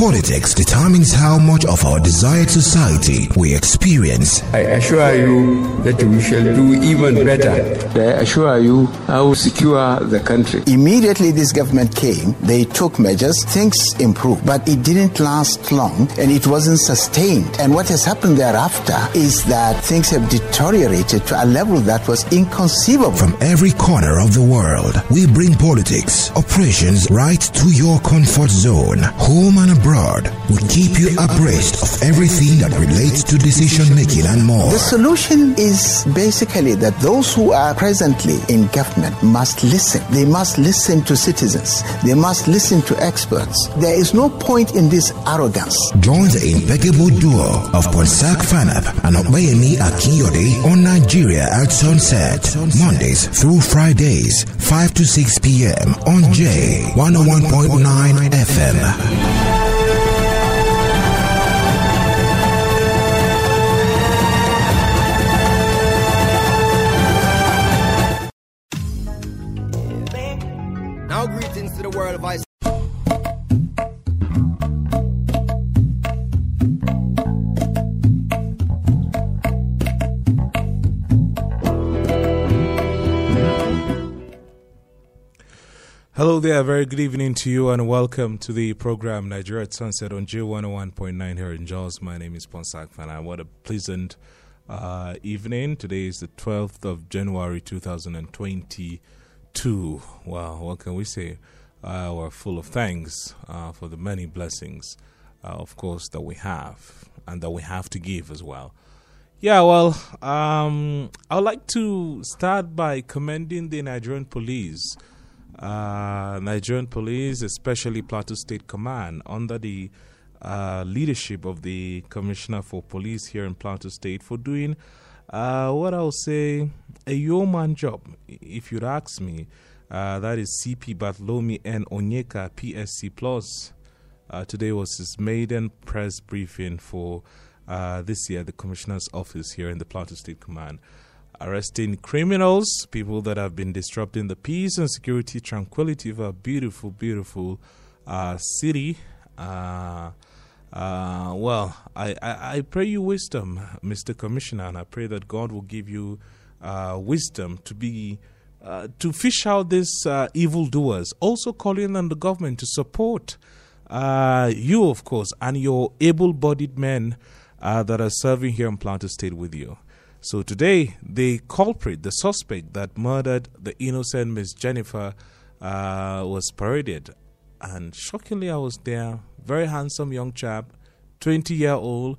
Politics determines how much of our desired society we experience. I assure you that we shall do even better. I assure you I will secure the country. Immediately this government came, they took measures, things improved, but it didn't last long and it wasn't sustained. And what has happened thereafter is that things have deteriorated to a level that was inconceivable. From every corner of the world, we bring politics, operations right to your comfort zone, home and abroad abroad will keep you abreast of everything that relates to decision making and more. The solution is basically that those who are presently in government must listen. They must listen to citizens. They must listen to experts. There is no point in this arrogance. Join the impeccable duo of Ponsak Fanap and Obayemi Akinyode on Nigeria at sunset. Mondays through Fridays, 5 to 6 p.m. on J 101.9 FM. Hello there, very good evening to you, and welcome to the program Nigeria at Sunset on J101.9 here in Jos. My name is Ponsak Fana. What a pleasant uh, evening. Today is the 12th of January 2022. Wow, what can we say? Uh, we're full of thanks uh, for the many blessings, uh, of course, that we have and that we have to give as well. Yeah, well, um, I would like to start by commending the Nigerian police uh, Nigerian police, especially Plateau State Command, under the uh, leadership of the Commissioner for Police here in Plateau State, for doing uh, what I'll say a yeoman job, if you'd ask me. Uh, that is CP Bartholomew N. Onyeka, PSC Plus. Uh, today was his maiden press briefing for uh, this year, the Commissioner's office here in the Plateau State Command arresting criminals, people that have been disrupting the peace and security, tranquility of our beautiful, beautiful uh, city. Uh, uh, well, I, I, I, pray you wisdom, Mr. Commissioner, and I pray that God will give you uh, wisdom to be. Uh, to fish out these uh, evildoers, also calling on the government to support you, of course, and your able bodied men that are serving here in Plateau State with you. So today, the culprit, the suspect that murdered the innocent Miss Jennifer, uh, was paraded. And shockingly, I was there. Very handsome young chap, 20 year old.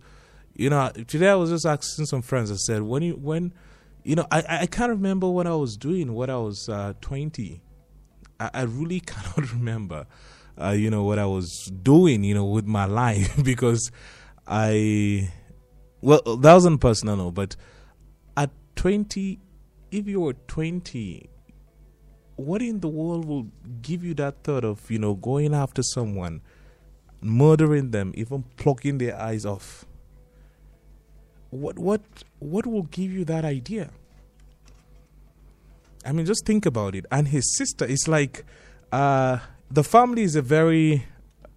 You know, today I was just asking some friends. I said, when you, when, you know, I, I can't remember what I was doing when I was uh, 20. I, I, really cannot remember, uh, you know, what I was doing, you know, with my life because I, well, that wasn't personal, but 20, if you were 20, what in the world will give you that thought of, you know, going after someone, murdering them, even plucking their eyes off? What what what will give you that idea? I mean, just think about it. And his sister is like, uh, the family is a very,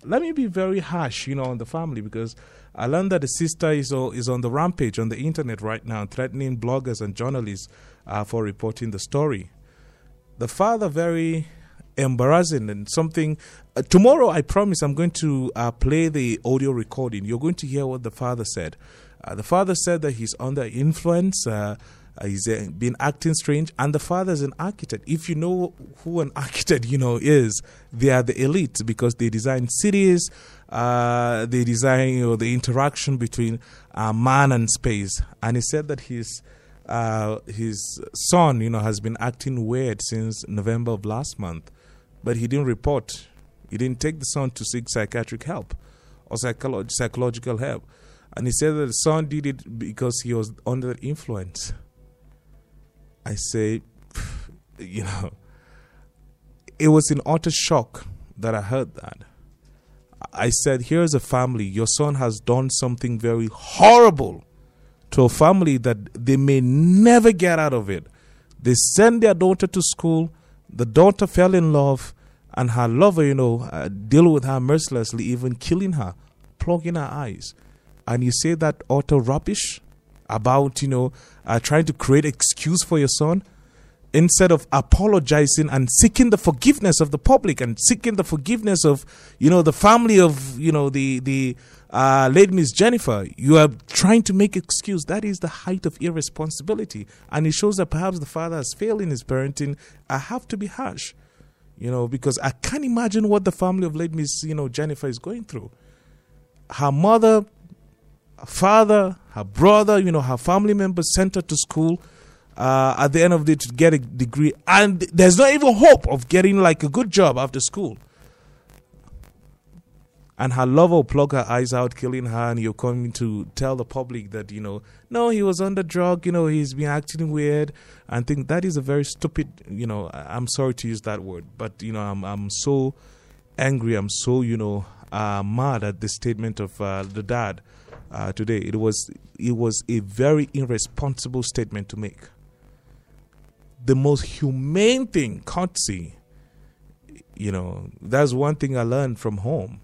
let me be very harsh, you know, on the family because I learned that the sister is, is on the rampage on the internet right now, threatening bloggers and journalists uh, for reporting the story. The father, very embarrassing and something. Uh, tomorrow, I promise, I'm going to uh, play the audio recording. You're going to hear what the father said. Uh, the father said that he's under influence. Uh, uh, he's been acting strange, and the father is an architect. If you know who an architect, you know is they are the elite because they design cities, uh, they design know, the interaction between uh, man and space. And he said that his uh, his son, you know, has been acting weird since November of last month, but he didn't report. He didn't take the son to seek psychiatric help or psycholo- psychological help. And he said that the son did it because he was under influence. I say, you know, it was in utter shock that I heard that. I said, Here's a family. Your son has done something very horrible to a family that they may never get out of it. They send their daughter to school. The daughter fell in love, and her lover, you know, uh, deal with her mercilessly, even killing her, plugging her eyes. And you say that utter rubbish about, you know, uh, trying to create excuse for your son instead of apologizing and seeking the forgiveness of the public and seeking the forgiveness of you know the family of you know the the uh, late Miss Jennifer, you are trying to make excuse. That is the height of irresponsibility, and it shows that perhaps the father has failed in his parenting. I have to be harsh, you know, because I can't imagine what the family of late Miss you know Jennifer is going through. Her mother, her father, her brother, you know, her family members sent her to school. Uh, at the end of the day to get a degree, and there's not even hope of getting like a good job after school and her lover will plug her eyes out, killing her, and you're coming to tell the public that, you know, no, he was under drug, you know, he's been acting weird, and think that is a very stupid, you know, I'm sorry to use that word, but, you know, I'm, I'm so angry, I'm so, you know, uh, mad at the statement of uh, the dad uh, today. It was, it was a very irresponsible statement to make. The most humane thing, courtesy, you know, that's one thing I learned from home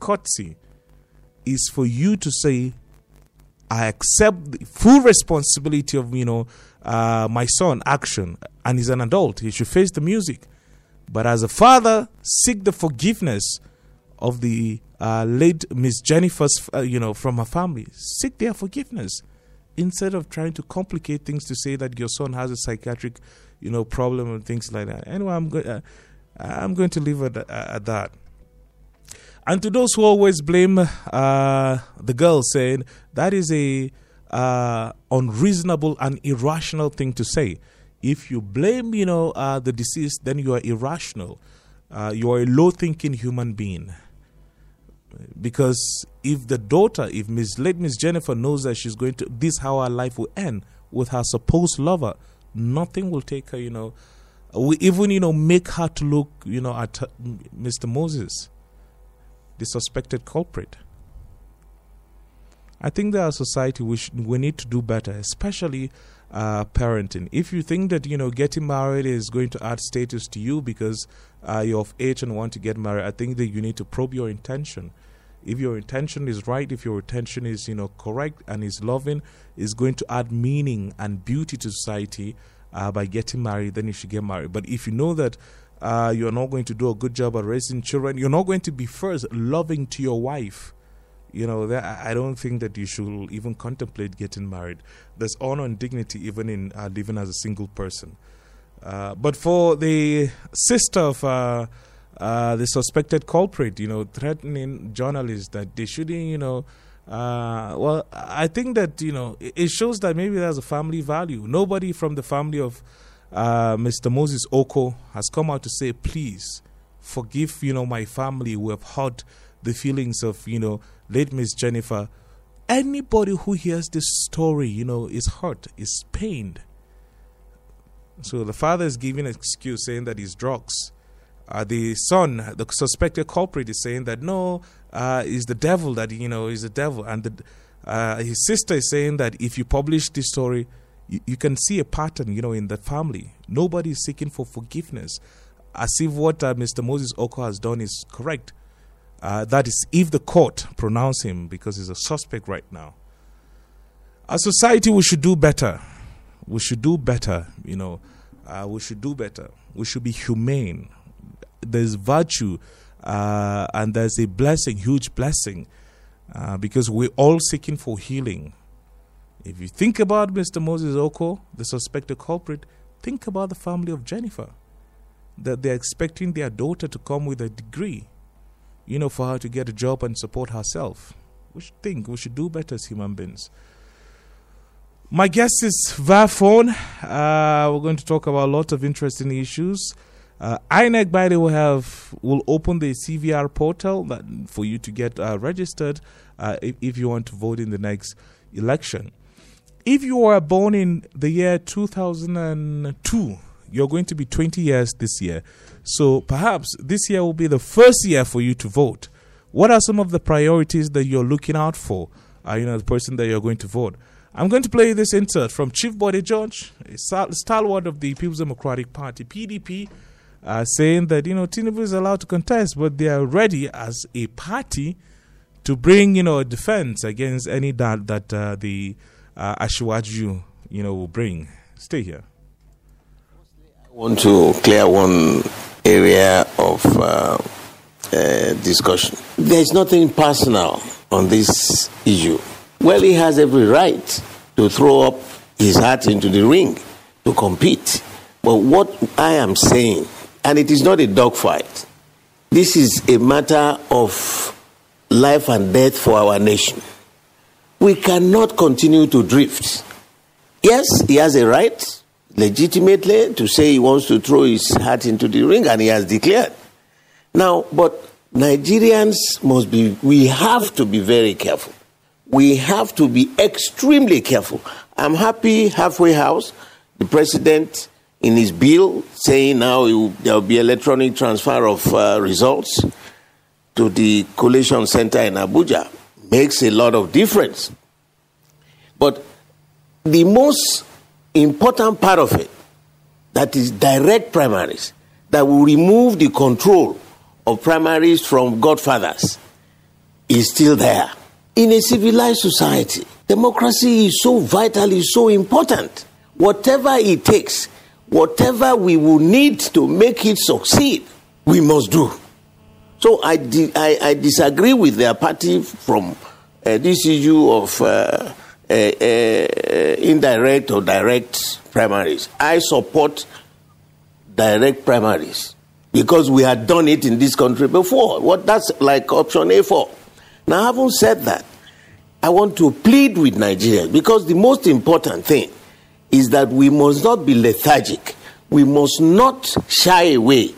courtesy is for you to say, I accept the full responsibility of, you know, uh, my son action and he's an adult. He should face the music. But as a father, seek the forgiveness of the uh, late Miss Jennifer's, uh, you know, from her family. Seek their forgiveness instead of trying to complicate things to say that your son has a psychiatric, you know, problem and things like that. Anyway, I'm going, uh, I'm going to leave it at that. And to those who always blame uh, the girl, saying that is a uh, unreasonable and irrational thing to say. If you blame, you know, uh, the deceased, then you are irrational. Uh, you are a low-thinking human being. Because if the daughter, if Miss late Miss Jennifer knows that she's going to, this how her life will end with her supposed lover, nothing will take her, you know. We even, you know, make her to look, you know, at Mr. Moses the suspected culprit. I think that our society we, sh- we need to do better, especially uh, parenting. If you think that you know getting married is going to add status to you because uh, you're of age and want to get married, I think that you need to probe your intention. If your intention is right, if your intention is you know correct and is loving, is going to add meaning and beauty to society uh, by getting married, then you should get married. But if you know that uh, you're not going to do a good job at raising children. You're not going to be first loving to your wife. You know, that, I don't think that you should even contemplate getting married. There's honor and dignity even in uh, living as a single person. Uh, but for the sister of uh, uh, the suspected culprit, you know, threatening journalists that they shouldn't, you know, uh, well, I think that you know it shows that maybe there's a family value. Nobody from the family of uh, Mr. Moses Oko has come out to say, please forgive, you know, my family who have hurt the feelings of, you know, late Miss Jennifer. Anybody who hears this story, you know, is hurt, is pained. So the father is giving an excuse saying that he's drugs. Uh, the son, the suspected culprit, is saying that no, uh, the devil that you know is the devil, and the, uh, his sister is saying that if you publish this story, you, you can see a pattern, you know, in the family. Nobody is seeking for forgiveness, as if what uh, Mr. Moses Oko has done is correct. Uh, that is, if the court pronounce him because he's a suspect right now. As society, we should do better. We should do better. You know, uh, we should do better. We should be humane. There's virtue, uh, and there's a blessing, huge blessing, uh, because we're all seeking for healing. If you think about Mr. Moses Oko, the suspected culprit, think about the family of Jennifer. That they're expecting their daughter to come with a degree, you know, for her to get a job and support herself. We should think, we should do better as human beings. My guest is via. Uh, we're going to talk about a lot of interesting issues. Uh, INEC, by the way, have will open the CVR portal that, for you to get uh, registered uh, if, if you want to vote in the next election if you were born in the year 2002, you're going to be 20 years this year. So perhaps this year will be the first year for you to vote. What are some of the priorities that you're looking out for? You know, the person that you're going to vote. I'm going to play this insert from Chief Bode George, a stalwart of the People's Democratic Party, PDP, uh, saying that, you know, Tinubu is allowed to contest, but they are ready as a party to bring, you know, a defense against any that, that uh, the uh, Asiwaju, you know, will bring. Stay here. I want to clear one area of uh, uh, discussion. There's nothing personal on this issue. Well, he has every right to throw up his hat into the ring to compete. But what I am saying, and it is not a dogfight, this is a matter of life and death for our nation. We cannot continue to drift. Yes, he has a right legitimately to say he wants to throw his hat into the ring, and he has declared. Now, but Nigerians must be, we have to be very careful. We have to be extremely careful. I'm happy, halfway house, the president in his bill saying now there will be electronic transfer of uh, results to the collation center in Abuja makes a lot of difference. But the most important part of it, that is direct primaries, that will remove the control of primaries from godfathers, is still there. In a civilized society, democracy is so vital, is so important. Whatever it takes, whatever we will need to make it succeed, we must do. So I, di- I, I disagree with their party from uh, this issue of uh, uh, uh, indirect or direct primaries. I support direct primaries because we had done it in this country before. What that's like option A4. Now, having said that, I want to plead with Nigerians because the most important thing is that we must not be lethargic. We must not shy away.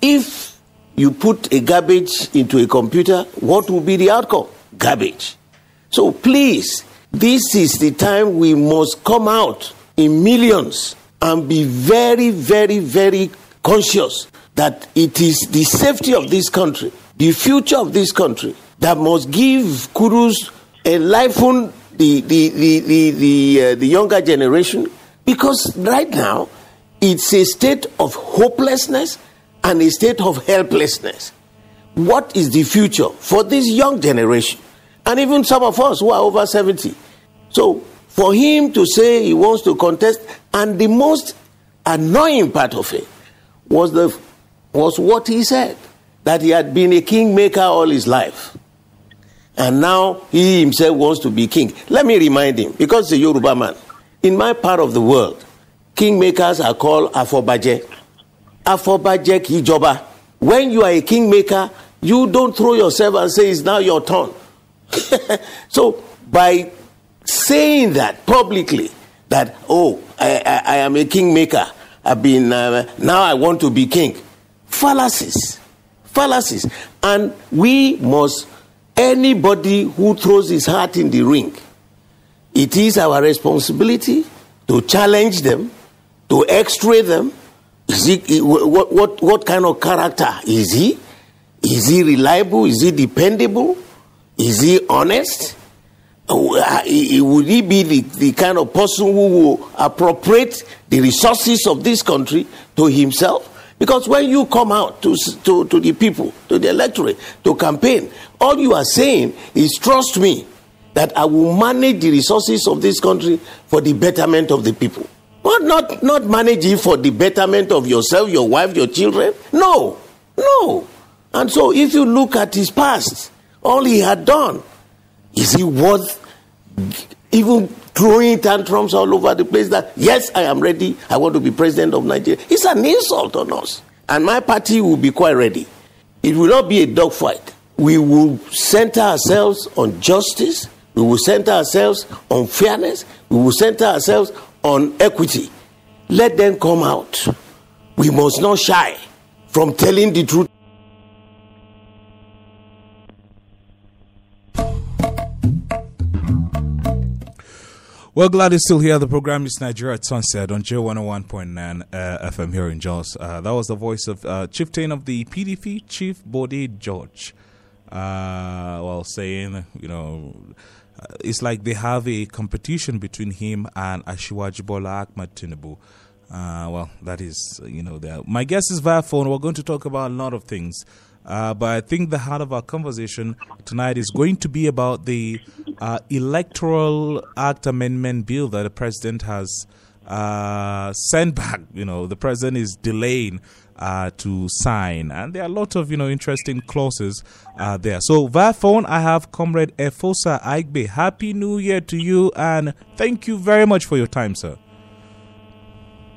If you put a garbage into a computer, what will be the outcome? Garbage. So please, this is the time we must come out in millions and be very, very, very conscious that it is the safety of this country, the future of this country, that must give kudos enlighten the the the the the, uh, the younger generation because right now it's a state of hopelessness and a state of helplessness. What is the future for this young generation? And even some of us who are over 70. So, for him to say he wants to contest, and the most annoying part of it was, the, was what he said that he had been a kingmaker all his life. And now he himself wants to be king. Let me remind him, because a Yoruba man. In my part of the world, kingmakers are called Afobaje. Afobaje Kijoba. When you are a kingmaker, you don't throw yourself and say it's now your turn. so by saying that publicly, that oh, I, I, I am a kingmaker, I've been uh, now I want to be king, fallacies, fallacies, and we must anybody who throws his heart in the ring, it is our responsibility to challenge them, to x-ray them. Is he, what, what, what kind of character is he? Is he reliable? Is he dependable? Is he honest? Uh, would he be the, the kind of person who will appropriate the resources of this country to himself? Because when you come out to, to, to the people, to the electorate, to campaign, all you are saying is trust me that I will manage the resources of this country for the betterment of the people. But not, not manage it for the betterment of yourself, your wife, your children. No, no. And so if you look at his past, all he had done, is he worth even throwing tantrums all over the place that, yes, I am ready, I want to be president of Nigeria. It's an insult on us. And my party will be quite ready. It will not be a dogfight. We will center ourselves on justice, we will center ourselves on fairness, we will center ourselves on equity. Let them come out. We must not shy from telling the truth. Well, glad you're still here. The program is Nigeria at Sunset on J101.9 uh, FM here in Jos. Uh, that was the voice of uh, Chieftain of the PDP, Chief Bode George. Uh, well, saying, you know, uh, it's like they have a competition between him and Asiwaju Bola Ahmed Tinubu. Uh, well, that is, you know, my guest is via phone. We're going to talk about a lot of things. Uh, but I think the heart of our conversation tonight is going to be about the uh, Electoral Act Amendment Bill that the president has uh, sent back. You know, the president is delaying uh, to sign, and there are a lot of you know interesting clauses uh, there. So via phone, I have Comrade Efosa Aigbe. Happy New Year to you, and thank you very much for your time, sir.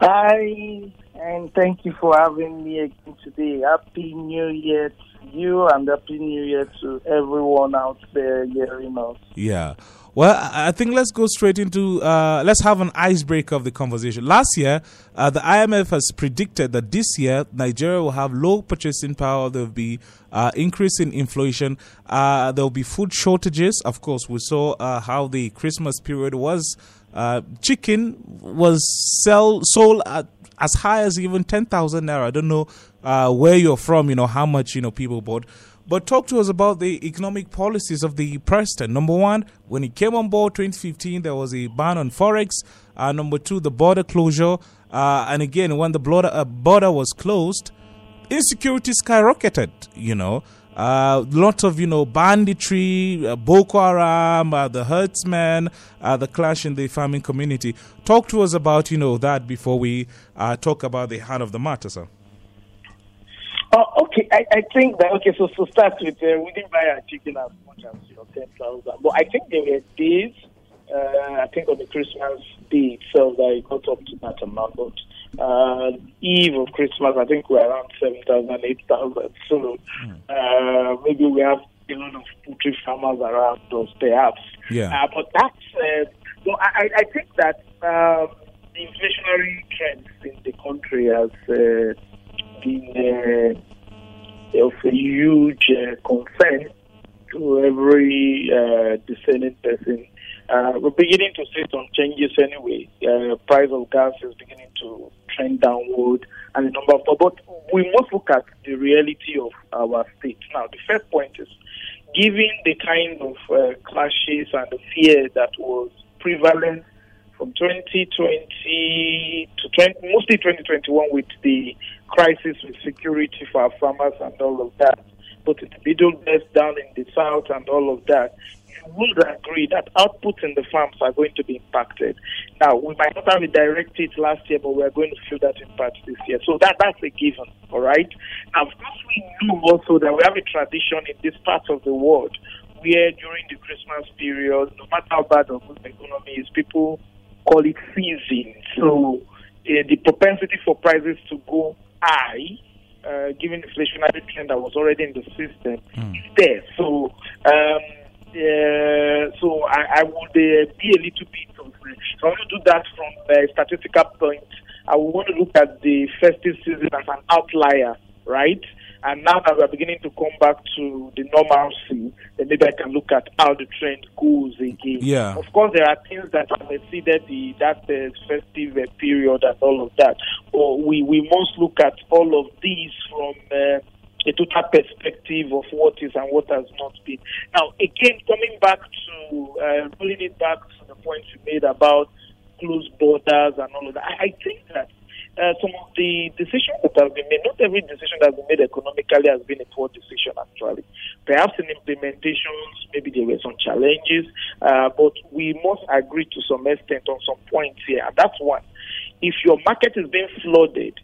Hi, and thank you for having me again today. Happy New Year to you, and Happy New Year to everyone out there hearing us. Yeah. Well, I think let's go straight into uh, let's have an icebreaker of the conversation. Last year, uh, the IMF has predicted that this year Nigeria will have low purchasing power. There will be uh, increase in inflation. Uh, there will be food shortages. Of course, we saw uh, how the Christmas period was. Uh, chicken was sell sold at as high as even ten thousand naira. I don't know where you're from. You know how much you know people bought. But talk to us about the economic policies of the president. Number one, when he came on board 2015, there was a ban on forex. Uh, number two, the border closure. Uh, and again, when the border, uh, border was closed, insecurity skyrocketed, you know. Uh, lots of, you know, banditry, uh, Boko Haram, uh, the herdsmen, uh, the clash in the farming community. Talk to us about, you know, that before we uh, talk about the heart of the matter, sir. Oh, okay. I, I think that okay. So so start with uh, we didn't buy our chicken as much as you know ten thousand, but I think there were days. I think on the Christmas day itself that it got up to that amount. But uh, eve of Christmas, I think we're around seven thousand, eight thousand. So uh, maybe we have a lot of poultry farmers around us, perhaps. Yeah. Uh, but that's uh, so I, I think that um, the inflationary trends in the country has. Uh, been uh, of a huge uh, concern to every uh, discerning person. Uh, we're beginning to see some changes anyway. Uh, price of gas is beginning to trend downward, and the number of. But we must look at the reality of our state. Now, the first point is, given the kind of uh, clashes and the fear that was prevalent from 2020 to 20, mostly 2021 with the crisis with security for our farmers and all of that. But the middle belt down in the south and all of that, you would agree that output in the farms are going to be impacted. Now, we might not have a direct hit last year, but we are going to feel that impact this year. So that that's a given, all right? Now, of course, we know also that we have a tradition in this part of the world where during the Christmas period, no matter how bad or good the economy is, people call it season. So uh, the propensity for prices to go high, uh, given the inflationary trend that was already in the system, mm. is there. So, um, uh, so I, I would uh, be a little bit of. If I want to do that from a statistical point, I would want to look at the festive season as an outlier, right? And now that we're beginning to come back to the normalcy, then maybe I can look at how the trend goes again. Yeah. Of course, there are things that have exceeded the that uh, festive uh, period and all of that. But we, we must look at all of these from uh, a total perspective of what is and what has not been. Now, again, coming back to uh, pulling it back to the point you made about closed borders and all of that, I, I think that uh, some of the decisions that have been made, not every decision that has been made economically has been a poor decision, actually. Perhaps in implementations, maybe there were some challenges, uh, but we must agree to some extent on some points here. And that's one. If your market is being flooded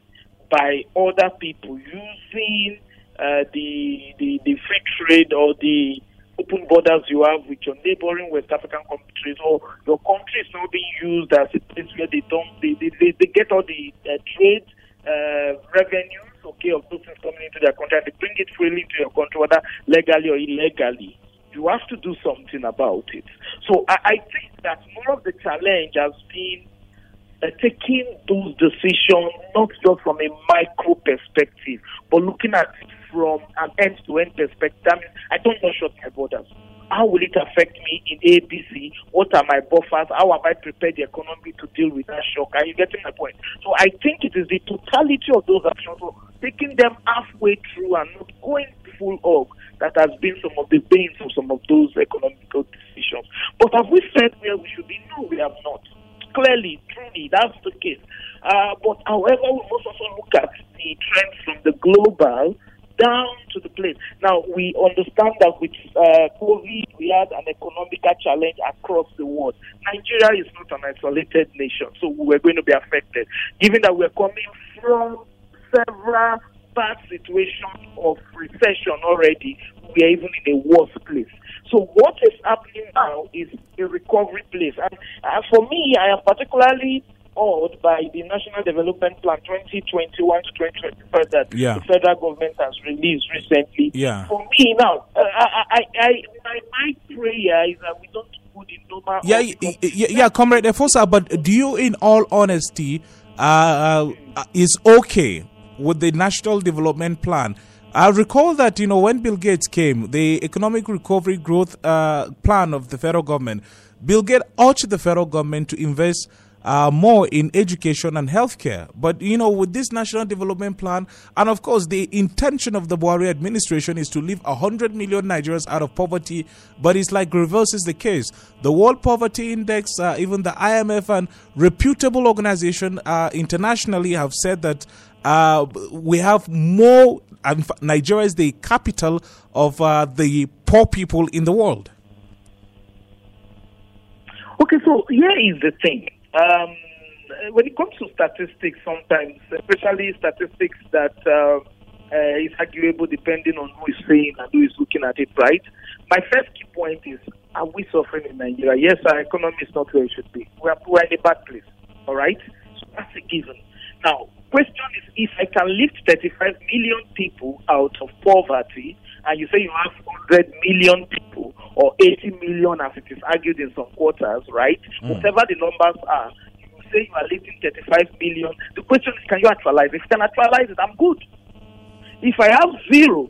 by other people using uh, the, the, the free trade or the open borders you have with your neighboring West African countries, or your country is now being used as a place where they don't they, they, they, they get all the uh, trade uh, revenues, okay, of those things coming into their country, and they bring it freely into your country, whether legally or illegally. You have to do something about it. So I, I think that more of the challenge has been Uh, taking those decisions not just from a micro perspective, but looking at it from an end-to-end perspective. I, mean, I don't know shut my borders. How will it affect me in ABC? What are my buffers? How have I prepared the economy to deal with that shock? Are you getting my point? So I think it is the totality of those actions, so taking them halfway through and not going full hog that has been some of the pains of some of those economical decisions. But have we said where we should be? No, we have not. Clearly, truly, that's the case. Uh, but however, we must also look at the trends from the global down to the place. Now, we understand that with uh, COVID, we had an economic challenge across the world. Nigeria is not an isolated nation, so we're going to be affected. Given that we're coming from several bad situations of recession already, we are even in a worse place. So what is happening now is a recovery place. And uh, for me, I am particularly awed by the National Development Plan 2021 to 2025 that Yeah. the federal government has released recently. Yeah. For me now, uh, I, I, I, my, my prayer is that we don't put the normal. Yeah, y- y- y- yeah, Comrade Efosa, but do you, in all honesty, uh, uh, is okay with the National Development Plan? I recall that you know when Bill Gates came, the Economic Recovery Growth uh, Plan of the federal government, Bill Gates urged the federal government to invest uh, more in education and healthcare. But you know, with this national development plan, and of course, the intention of the Buhari administration is to lift 100 million Nigerians out of poverty. But it's like reverses the case. The World Poverty Index, uh, even the IMF and reputable organization uh, internationally have said that uh, we have more. And Nigeria is the capital of uh, the poor people in the world. Okay, so here is the thing. Um, when it comes to statistics, sometimes, especially statistics that uh, uh, is arguable depending on who is saying and who is looking at it, right? My first key point is: Are we suffering in Nigeria? Yes, our economy is not where it should be. We are, we are in a bad place. All right, so that's a given. Now, question is: If I can lift 35 million people out of poverty, and you say you have 100 million people or 80 million, as it is argued in some quarters, right? Mm. Whatever the numbers are, you say you are lifting 35 million. The question is: Can you actualize? it? If you can actualize it, I'm good. If I have zero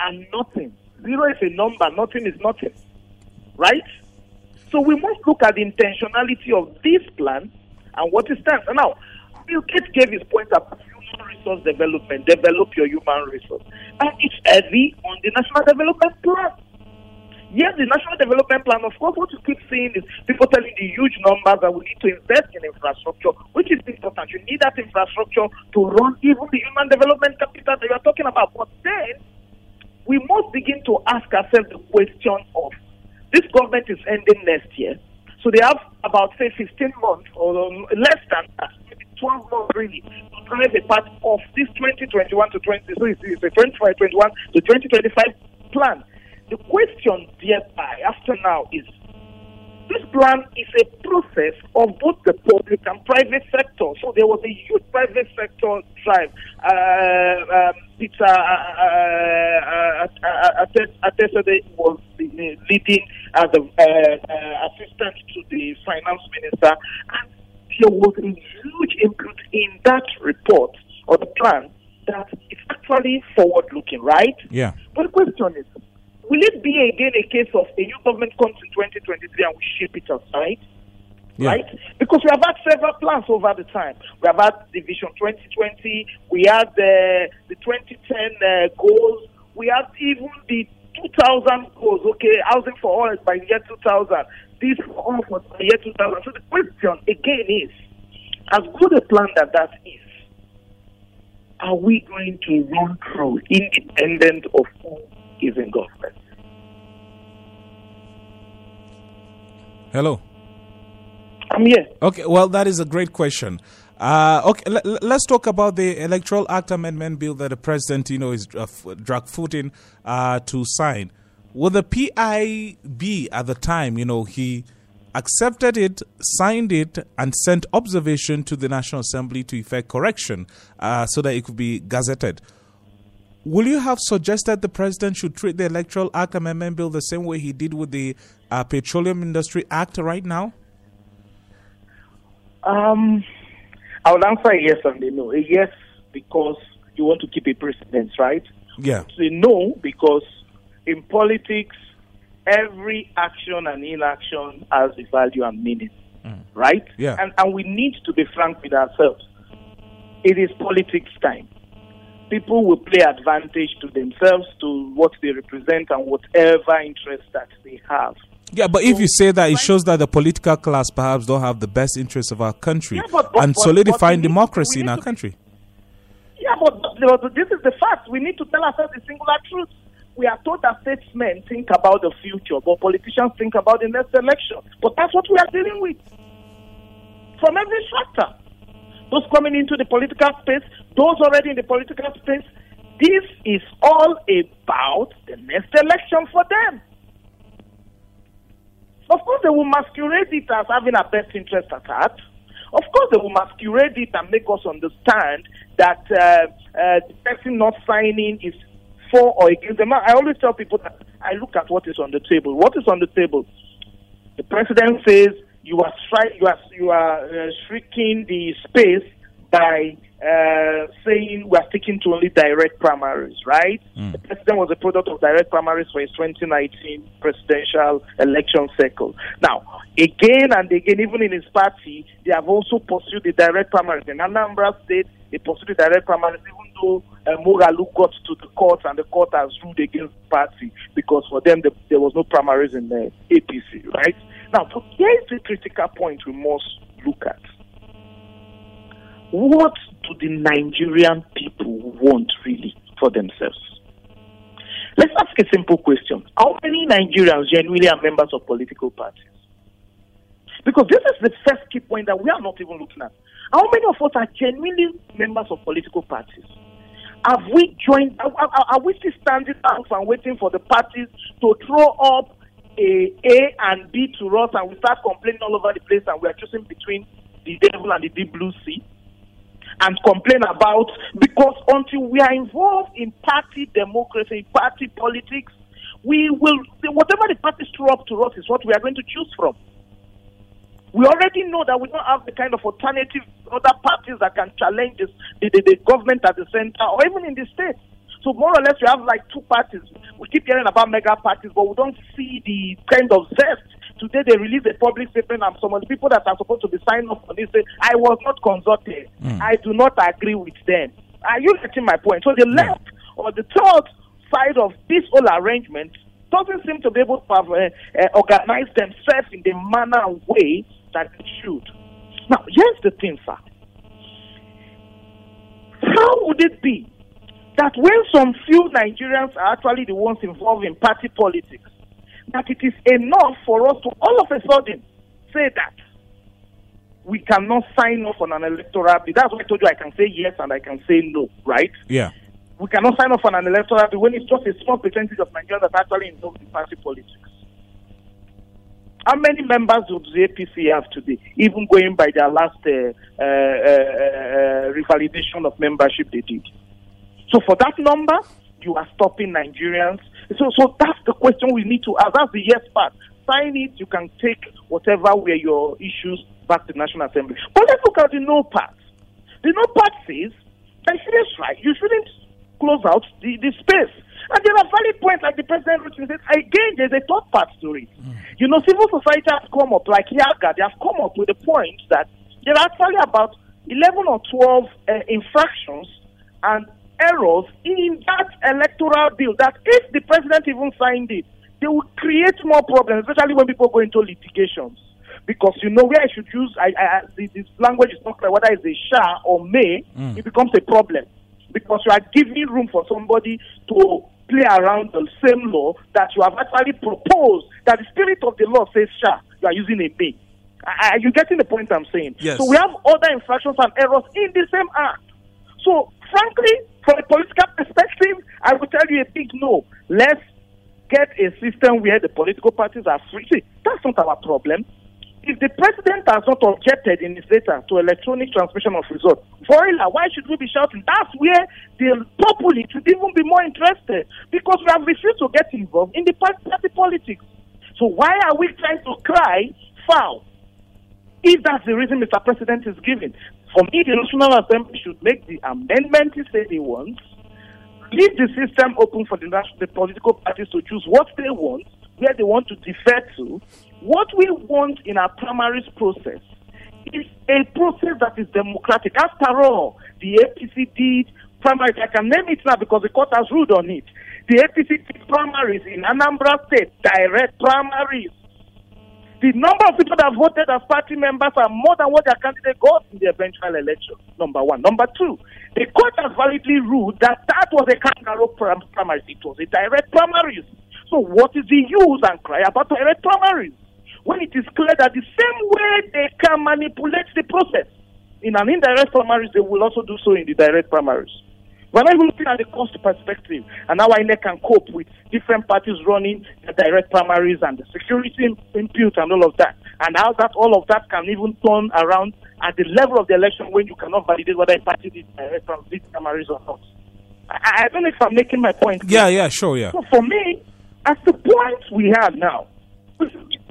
and nothing, zero is a number, nothing is nothing, right? So we must look at the intentionality of this plan and what it stands. Now, Bill Gates gave his point about human resource development, develop your human resource. And it's heavy on the National Development Plan. Yes, the National Development Plan, of course, what you keep seeing is people telling the huge numbers that we need to invest in infrastructure, which is important. You need that infrastructure to run even the human development capital that you are talking about. But then, we must begin to ask ourselves the question of this government is ending next year. So they have about, say, 15 months or um, less than that, 12 months really, to drive a part of this 2021 to 20, so it's, it's a 25, 21 to 2025 plan. The question thereby, after now, is this plan is a process of both the public and private sector. So there was a huge private sector drive. Uh, um, Peter uh, uh, uh, Atesade was the, the leading as the assistant to the finance minister, and there was a huge input in that report or the plan that it's actually forward-looking, right? Yeah. But the question is, will it be again a case of a new government comes in 2023 and we shape it aside? Yeah. Right? Because we have had several plans over the time. We have had the Vision 2020, we had the, the 2010 uh, goals, we have even the 2000 goals, okay, housing for all by year 2000, this for all for the year 2000. So the question again is, as good a plan that that is, are we going to run through independent of who is in government? Hello. I'm here. Okay, well, that is a great question. Uh, okay, l- let's talk about the Electoral Act Amendment Bill that the president, you know, is uh, f- drag footing uh, to sign. Will the PIB at the time, you know, he accepted it, signed it, and sent observation to the National Assembly to effect correction uh, so that it could be gazetted. Will you have suggested the president should treat the Electoral Act Amendment Bill the same way he did with the uh, Petroleum Industry Act right now? Um, I would answer a yes and a no. A yes because you want to keep a precedence, right? Yeah. It's a no because in politics, every action and inaction has a value and meaning, mm. right? Yeah. And and we need to be frank with ourselves. It is politics time. People will play advantage to themselves, to what they represent, and whatever interest that they have. Yeah, but if you say that, it shows that the political class perhaps don't have the best interests of our country Yeah, but- but- and but- solidifying but we need- democracy in our to- country. Yeah, but, this is the fact. We need to tell ourselves the singular truth. We are told that statesmen think about the future, but politicians think about the next election. But that's what we are dealing with from every sector. Those coming into the political space, those already in the political space, this is all about the next election for them. Of course, they will masquerade it as having our best interest at heart. Of course, they will masquerade it and make us understand that uh, uh, the person not signing is for or against them. I always tell people that I look at what is on the table. What is on the table? The president says you are stri- you are you are uh, shrinking the space by uh, saying we are sticking to only direct primaries, right? The president was a product of direct primaries for his 2019 presidential election cycle. Now, again and again, even in his party, they have also pursued the direct primaries. In Anambra State, they pursued the direct primaries, even though uh, Moghalu got to the court and the court has ruled against the party because for them the, there was no primaries in the APC, right? Now, so here's the critical point we must look at. What do the Nigerian people want really for themselves? Let's ask a simple question. How many Nigerians genuinely are members of political parties? Because this is the first key point that we are not even looking at. How many of us are genuinely members of political parties? Have we joined? Are, are, we still standing out and waiting for the parties to throw up a A and B to us and we start complaining all over the place and we are choosing between the devil and the deep blue sea? And complain about because until we are involved in party democracy, party politics, we will whatever the parties throw up to us is what we are going to choose from. We already know that we don't have the kind of alternative other parties that can challenge this, the, the, the government at the center or even in the state. So more or less, we have like two parties. We keep hearing about mega parties, but we don't see the kind of zest. Today they released a public statement, and some of the people that are supposed to be signed up on this say, "I was not consulted. I do not agree with them." Are you getting my point? So the left or the third side of this whole arrangement doesn't seem to be able to have, uh, uh, organize themselves in the manner and way that it should. Now, here's the thing, sir. How would it be that when some few Nigerians are actually the ones involved in party politics, that it is enough for us to all of a sudden say that we cannot sign off on an electoral bill. That's why I told you I can say yes and I can say no, right? Yeah. We cannot sign off on an electoral bill when it's just a small percentage of Nigerians that actually involved in party politics. How many members do the APC have today, even going by their last uh, uh, uh, uh, revalidation of membership they did? So for that number, you are stopping Nigerians. So, so that's the question we need to ask. That's the yes part. Sign it, you can take whatever were your issues back to the National Assembly. But let's look at the no part. The no part says you shouldn't you shouldn't close out the, the space. And there are valid points, like the president wrote, he says, again, there's a third part to it. You know, civil society has come up, like Yiaga, they have come up with the point that there are actually about 11 or 12 uh, infractions and errors in that electoral bill that if the president even signed it, they would create more problems, especially when people go into litigations. Because you know where I should use, I, I, this, this language is not clear whether it's a shall or may, mm. it becomes a problem. Because you are giving room for somebody to play around the same law that you have actually proposed, that the spirit of the law says shall, you are using a may. Are are you getting the point I'm saying? Yes. So we have other infractions and errors in the same act. So, frankly, from a political perspective, I will tell you a big no. Let's get a system where the political parties are free. See, that's not our problem. If the president has not objected in his letter to electronic transmission of results, voila, why should we be shouting? That's where the populace should even be more interested because we have refused to get involved in the party party politics. So why are we trying to cry foul? if that's the reason Mr. President is giving. Me, the National Assembly should make the amendment he said he wants, leave the system open for the, national, the political parties to choose what they want, where they want to defer to. What we want in our primaries process is a process that is democratic. After all, the APC did primaries. I can name it now because the court has ruled on it. The APC did primaries in Anambra State, direct primaries. The number of people that voted as party members are more than what their candidate got in the eventual election. Number one. Number two, the court has validly ruled that that was a kangaroo prim- primaries. It was a direct primaries. So what is the use and cry about direct primaries? When it is clear that the same way they can manipulate the process in an indirect primaries, they will also do so in the direct primaries. We're not even looking at the cost perspective and how INEC can cope with different parties running the direct primaries and the security impute and all of that. And how that all of that can even turn around at the level of the election when you cannot validate whether a party did direct primaries or not. I, I don't know if I'm making my point. Yeah, yeah, sure, yeah. So for me, at the point we have now,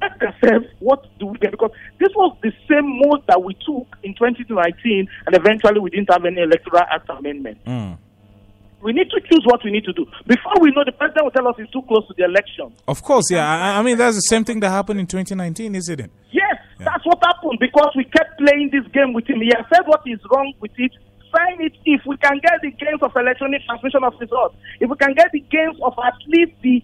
ask ourselves, what do we get? Because this was the same mode that we took in 2019, and eventually we didn't have any electoral act amendment. Mm. We need to choose what we need to do. Before we know, the president will tell us it's too close to the election. Of course, yeah. I, I mean, that's the same thing that happened in 2019, isn't it? Yes, that's what happened because we kept playing this game with him. He has said what is wrong with it. Sign it if we can get the gains of electronic transmission of results. If we can get the gains of at least the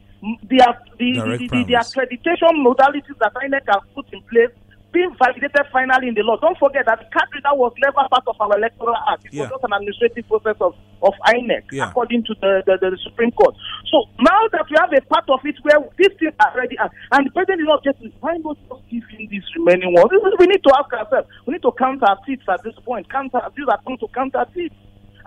the the, the, the, the accreditation modalities that INEC has put in place being validated finally in the law. Don't forget that the card reader was never part of our electoral act. It Yeah. was just an administrative process of, of INEC Yeah. according to the, the, the Supreme Court. So now that we have a part of it where these things are already are, and the president is not getting, why not just give him these remaining ones? We need to ask ourselves. We need to counter our seats at this point. Counter these are going to counter our seats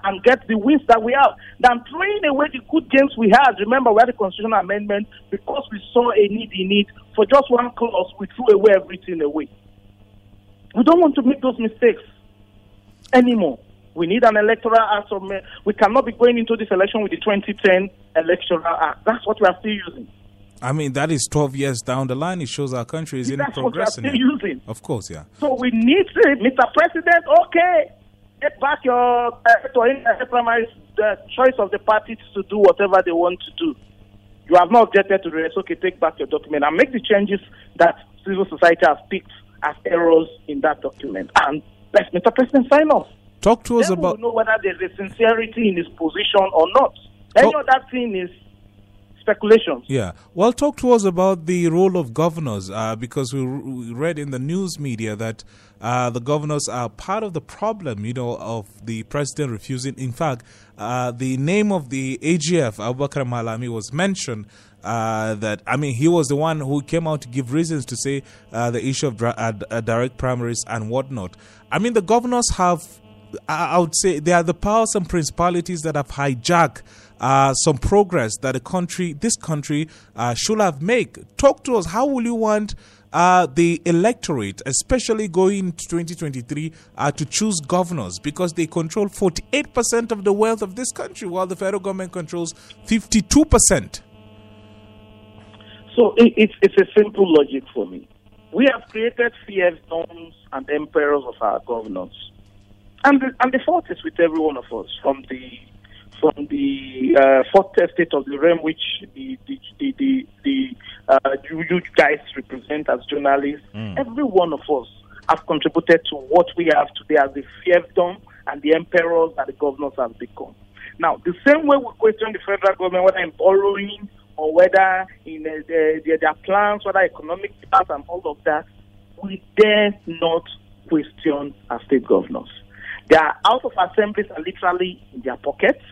and get the wins that we have than throwing away the good games we had. Remember, we had a constitutional amendment because we saw a need in it. For just one clause, we threw away everything away. We don't want to make those mistakes anymore. We need an electoral act. Of, we cannot be going into this election with the 2010 electoral act. That's what we are still using. I mean, that is 12 years down the line. It shows our country is in That's what we are progressing. still using. Of course, yeah. So we need to, Mr. President, okay, get back your uh, uh, primary the choice of the parties to do whatever they want to do. You have not objected to this. Okay, take back your document and make the changes that civil society has picked as errors in that document. And let Mr. President sign off. Talk to us Then about. we'll know whether there's a sincerity in his position or not. Any other thing is speculation. Yeah. Well, talk to us about the role of governors uh, because we, we read in the news media that uh, the governors are part of the problem, you know, of the president refusing. In fact, uh, the name of the AGF, Abubakar Malami, was mentioned. Uh, that I mean, he was the one who came out to give reasons to say uh, the issue of uh, direct primaries and whatnot. I mean, the governors have I would say they are the powers and principalities that have hijacked uh, some progress that the country, this country, uh, should have made. Talk to us. How will you want uh, the electorate, especially going into 2023, uh, to choose governors because they control 48% of the wealth of this country, while the federal government controls 52%. So it, it's it's a simple logic for me. We have created fiefdoms and emperors of our governors, and the, and the fault is with every one of us, from the from the uh, fourth estate of the realm, which the the the the, the uh, you, you guys represent as journalists. Every one of us have contributed to what we have today as the fiefdom and the emperors that the governors have become. Now, the same way we question the federal government, whether in borrowing or whether in uh, their, their, their plans, whether economic plans and all of that, we dare not question our state governors. They are out of assemblies and literally in their pockets,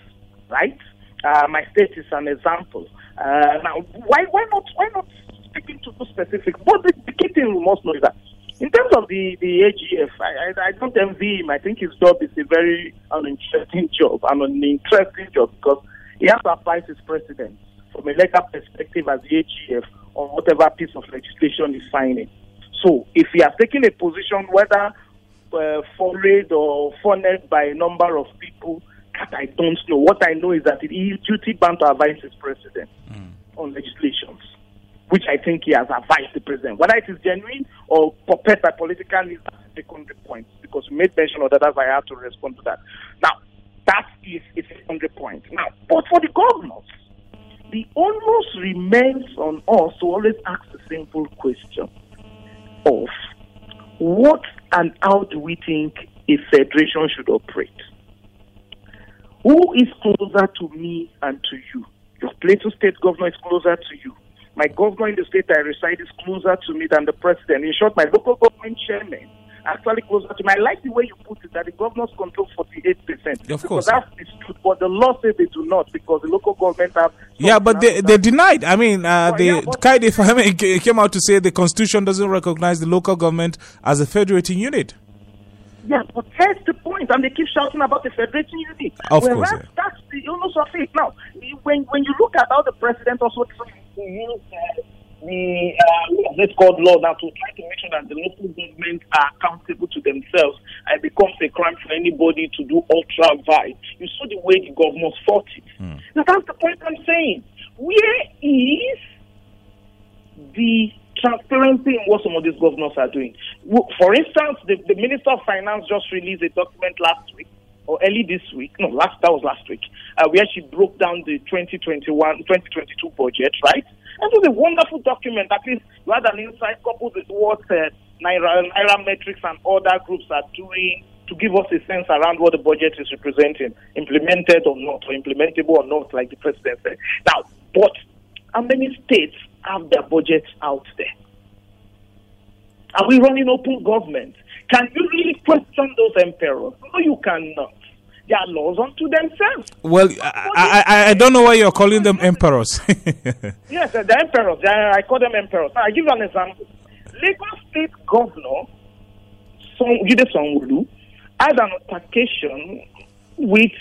right? Uh, my state is an example. Uh, now, why why not why not speaking to the specific? But the, the key thing we must know is that in terms of the the AGF, I, I, I don't envy him. I think his job is a very uninteresting job and an interesting job because he has to advise his president from a legal perspective as the AGF on whatever piece of legislation he's signing. So if he has taken a position, whether uh, forayed or funneled by a number of people, that I don't know. What I know is that he is duty bound to advise his president hmm. on legislations, which I think he has advised the president. Whether it is genuine or purpose by political needs, that's a secondary point, because we made mention of that, as I have to respond to that. Now, that is a secondary point. Now, but for the governors, the onus remains on us to always ask the simple question of what and how do we think a federation should operate? Who is closer to me and to you? Your Plateau State governor is closer to you. my governor in the state I reside is closer to me than the president. In short, my local government chairman actually closer to me. I like the way you put it that the governors control 48%. Of course. That's the truth, but the law says they do not because the local government have. Yeah, but they, they denied. I mean, uh, Well, the yeah, Kayode came out to say the constitution doesn't recognize the local government as a federating unit. Yeah, but that's the point, and they keep shouting about the federating unity. Of Whereas course, yeah. that's the illness of it. Now, when when you look at how the president also tries to use uh, the uh, this called law now to try to make sure that the local governments are accountable to themselves, it becomes a crime for anybody to do ultra vires. You saw the way the governors fought it. Now that's the point I'm saying. Where is the transparency in what some of these governors are doing. For instance, the, the Minister of Finance just released a document last week, or early this week, no, last that was last week, uh, where she broke down the 2021 2022 budget, right? And it was a wonderful document. At least you had an insight coupled with what uh, Naira, Naira Metrics and other groups are doing to give us a sense around what the budget is representing, implemented or not, or implementable or not, like the president said. Now, but how many states have their budgets out there? Are we running open government? Can you really question those emperors? No, you cannot. They are laws unto themselves. Well, I, I, I- don't know why you're calling them emperors. Yes, the emperors. I call them emperors. Now, I give you an example. Lagos State Governor Son- Jide Sanwo-Olu had an altercation with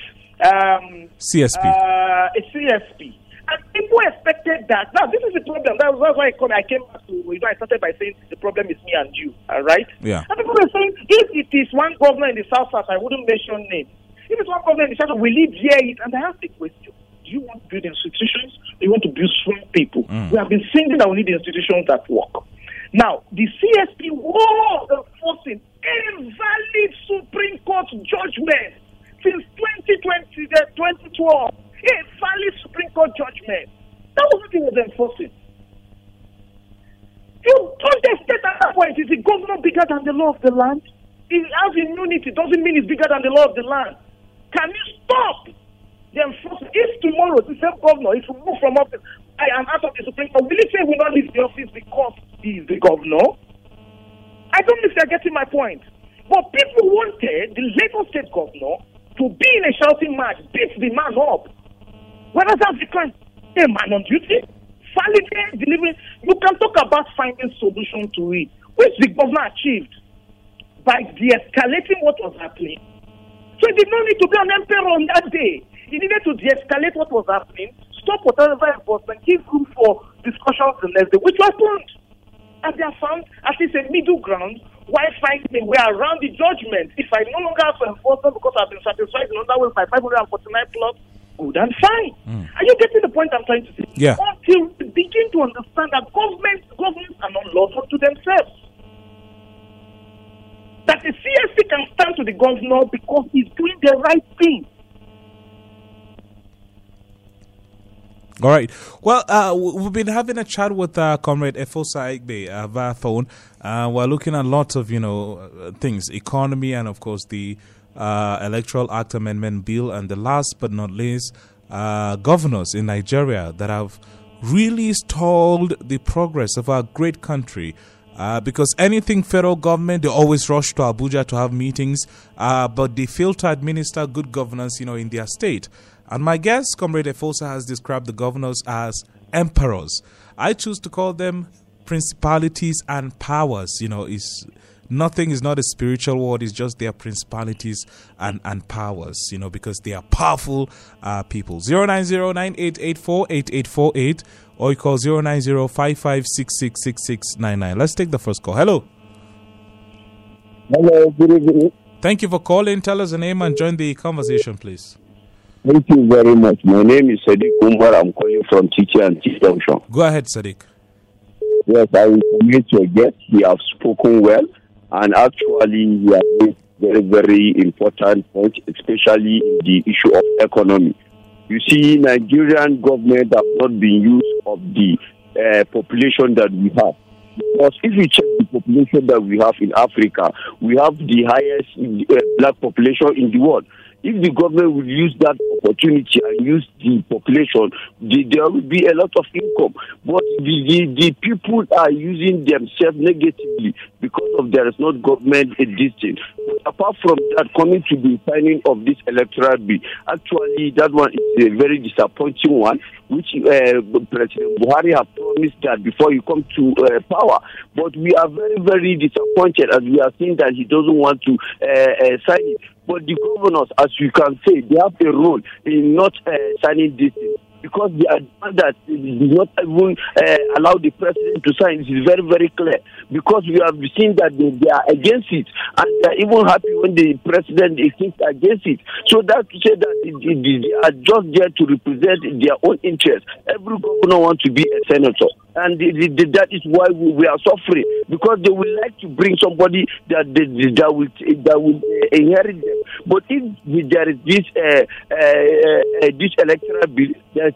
um, CSP. uh, a CSP. And people expected that. Now, this is the problem. That was, that's why I, called, I came back to, you know, I started by saying the problem is me and you, all right? Yeah. And people were saying, if it is one governor in the South South, I wouldn't mention names. If it's one governor in the South, will he hear it? And I ask the question, do you want to build institutions you want to build strong people? We have been saying that we need institutions that work. Now, the CSP was enforcing invalid Supreme Court judgment since 2020, uh, 2012. A valid Supreme Court judgment. That was what he was enforcing. You don't expect at that point, is the governor bigger than the law of the land? He has immunity, doesn't mean he's bigger than the law of the land. Can you stop the enforcement? If tomorrow the same governor is removed from office, I am out of the Supreme Court, will he say will not leave the office because he is the governor? I don't know if you're getting my point. But people wanted the Lagos State governor to be in a shouting match, beat the man up. Whether that's the crime, a man on duty, validate, delivering. You can talk about finding solution to it, which the governor achieved by de-escalating what was happening. So he did not need to be an emperor on that day. He needed to de-escalate what was happening, stop whatever enforcement, give room for discussions the next day, which happened. And they have found at least a middle ground while finding a way around the judgment. If I no longer have to enforce them because I've been satisfied in other ways by 549 plus, good and fine. Are you getting the point I'm trying to say? Yeah. Until we begin to understand that government, governments are not lawful to themselves. That the CSP can stand to the governor because he's doing the right thing. All right. Well, uh, we've been having a chat with uh, Comrade Efosa Igbe uh, via phone. Uh, we're looking at lots of, you know, uh, things, economy and, of course, the uh, Electoral Act Amendment Bill. And the last but not least, uh, governors in Nigeria that have really stalled the progress of our great country. Uh, because anything federal government, they always rush to Abuja to have meetings, uh, but they fail to administer good governance, you know, in their state. And my guest, Comrade Efosa, has described the governors as emperors. I choose to call them principalities and powers. You know, is nothing is not a spiritual word; it's just their principalities and and powers. You know, because they are powerful uh, people. Zero nine zero nine eight eight four eight eight four eight, or you call zero nine zero five five six six six six nine nine. Let's take the first call. Hello. Hello, good evening. Thank you for calling. Tell us your name and join the conversation, please. Thank you very much. My name is Sadiq Umar. I'm calling from Teacher and Junction. Go ahead, Sadiq. Yes, I will meet your guest. He has spoken well, and actually, has made very, very important point, especially in the issue of economy. You see, Nigerian government have not been used of the uh, population that we have. Because if you check the population that we have in Africa, we have the highest uh, black population in the world. If the government will use that opportunity and use the population, the, there will be a lot of income. But the, the, the people are using themselves negatively because of there is not government existing. But apart from that, coming to the signing of this electoral bill, actually that one is a very disappointing one, which uh, President Buhari has promised that before you come to uh, power. But we are very, very disappointed as we are seeing that he doesn't want to uh, uh sign it. But the governors, as you can say, they have a role in not uh, signing this because the advance that did not even uh, allow the president to sign is very, very clear. Because we have seen that they, they are against it, and they are even happy when the president is against it. So that to say that they, they are just there to represent their own interests. Every governor wants to be a senator, and the, the, that is why we, we, are suffering because they would like to bring somebody that that will that will uh, inherit them. But if there is this uh, uh, uh this electoral bill,